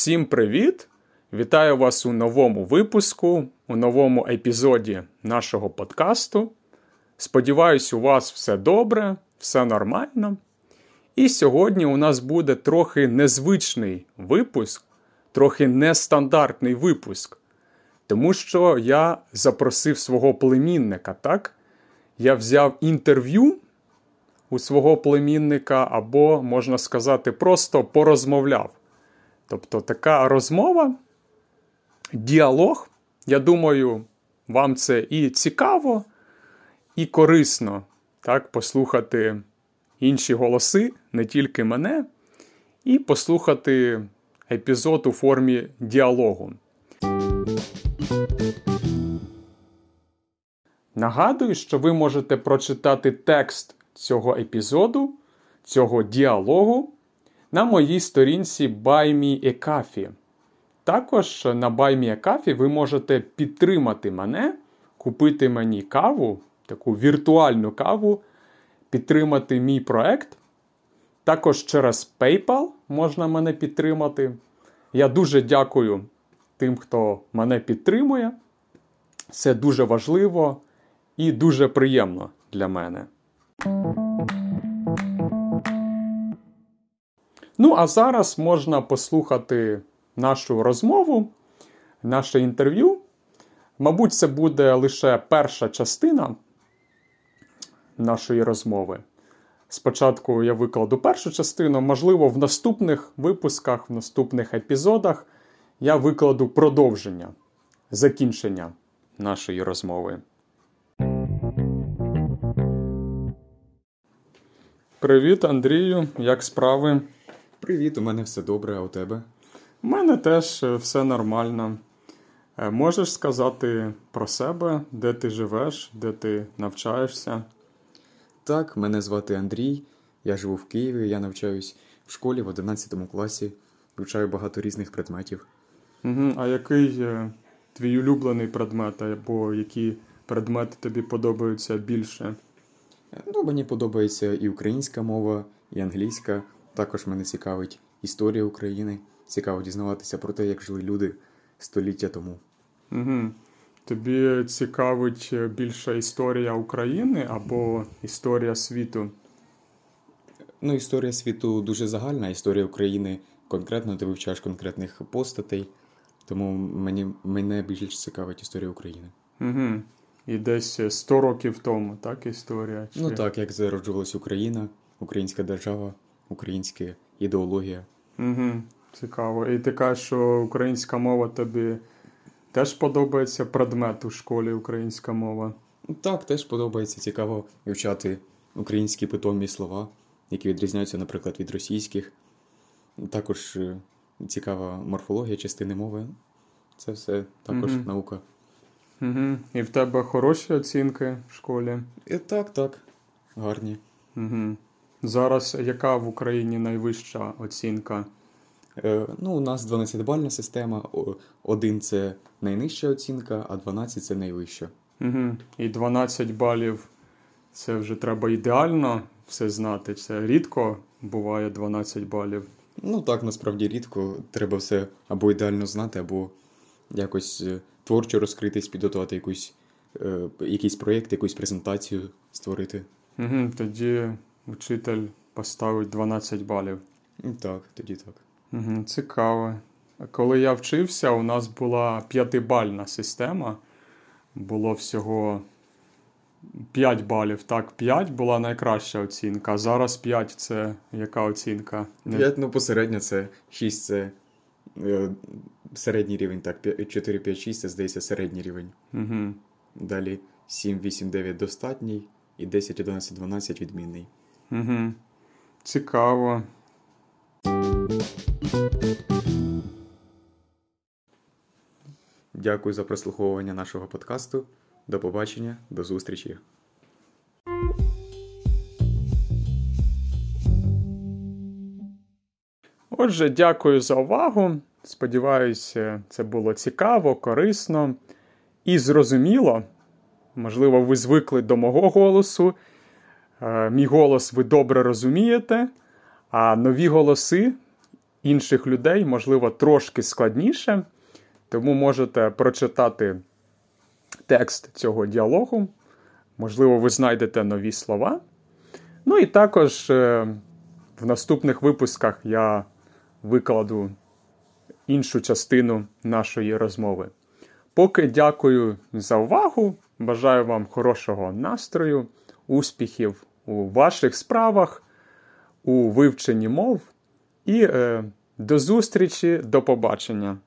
Всім привіт! Вітаю вас у новому випуску, у новому епізоді нашого подкасту. Сподіваюсь, у вас все добре, все нормально. І сьогодні у нас буде трохи незвичний випуск, трохи нестандартний випуск. Тому що я запросив свого племінника, так? Я взяв інтерв'ю у свого племінника, або, можна сказати, просто порозмовляв. Тобто така розмова, діалог. Я думаю, вам це і цікаво, і корисно так, послухати інші голоси, не тільки мене, і послухати епізод у формі діалогу. Нагадую, що ви можете прочитати текст цього епізоду, цього діалогу на моїй сторінці BuyMeACoffee. Також на BuyMeACoffee ви можете підтримати мене, купити мені каву, таку віртуальну каву, підтримати мій проект. Також через PayPal можна мене підтримати. Я дуже дякую тим, хто мене підтримує. Це дуже важливо і дуже приємно для мене. Ну, а зараз можна послухати нашу розмову, наше інтерв'ю. Мабуть, це буде лише перша частина нашої розмови. Спочатку я викладу першу частину, можливо, в наступних випусках, в наступних епізодах я викладу продовження, закінчення нашої розмови. Привіт, Андрію. Як справи? Привіт, у мене все добре, а у тебе? У мене теж е, все нормально. Е, можеш сказати про себе, де ти живеш, де ти навчаєшся? Так, мене звати Андрій, я живу в Києві, я навчаюсь в школі в 11 класі, вивчаю багато різних предметів. Угу. А який е, твій улюблений предмет, або які предмети тобі подобаються більше? Ну, Мені подобається і українська мова, і англійська. Також мене цікавить історія України. Цікаво дізнаватися про те, як жили люди століття тому. Угу. Тобі цікавить більше історія України або історія світу? Ну, історія світу дуже загальна. Історія України конкретно ти вивчаєш конкретних постатей, тому мені, мене більше цікавить історія України. Угу. І десь 100 років тому, так, історія? Чи... Ну так, як зароджувалась Україна, українська держава, українська ідеологія. Угу. Цікаво. І ти кажеш, що українська мова тобі теж подобається предмет у школі українська мова? Так, теж подобається. Цікаво вивчати українські питомі слова, які відрізняються, наприклад, від російських. Також е, цікава морфологія частини мови. Це все також угу. наука. Угу. І в тебе хороші оцінки в школі? І Так, так. Гарні. Угу. Зараз яка в Україні найвища оцінка? Е, ну, У нас 12-бальна система. Один це найнижча оцінка, а 12 це найвища. Угу. І 12 балів це вже треба ідеально все знати. Це рідко буває 12 балів. Ну так, насправді рідко. Треба все або ідеально знати, або якось е, творчо розкритись, підготувати якусь, е, якийсь проєкт, якусь презентацію створити. Угу, Тоді учитель поставить 12 балів. Так, тоді так. Угу, Цікаво. Коли я вчився, у нас була п'ятибальна система. Було всього 5 балів. Так, 5 була найкраща оцінка. А зараз 5 це яка оцінка? 5, ну посередня це 6 це е, середній рівень. Так, 4, 5, 6 це здається середній рівень. Угу. Далі 7, 8, 9 достатній і 10, 11, 12 відмінний. Угу. Цікаво. Дякую за прослуховування нашого подкасту. До побачення, до зустрічі. Отже, дякую за увагу. Сподіваюся, це було цікаво, корисно і зрозуміло. Можливо, ви звикли до мого голосу. Е, мій голос ви добре розумієте, а нові голоси інших людей, можливо, трошки складніше, тому можете прочитати текст цього діалогу. Можливо, ви знайдете нові слова. Ну і також е, в наступних випусках я викладу іншу частину нашої розмови. Поки дякую за увагу. Бажаю вам хорошого настрою, успіхів у ваших справах, у вивченні мов. І е, до зустрічі, до побачення.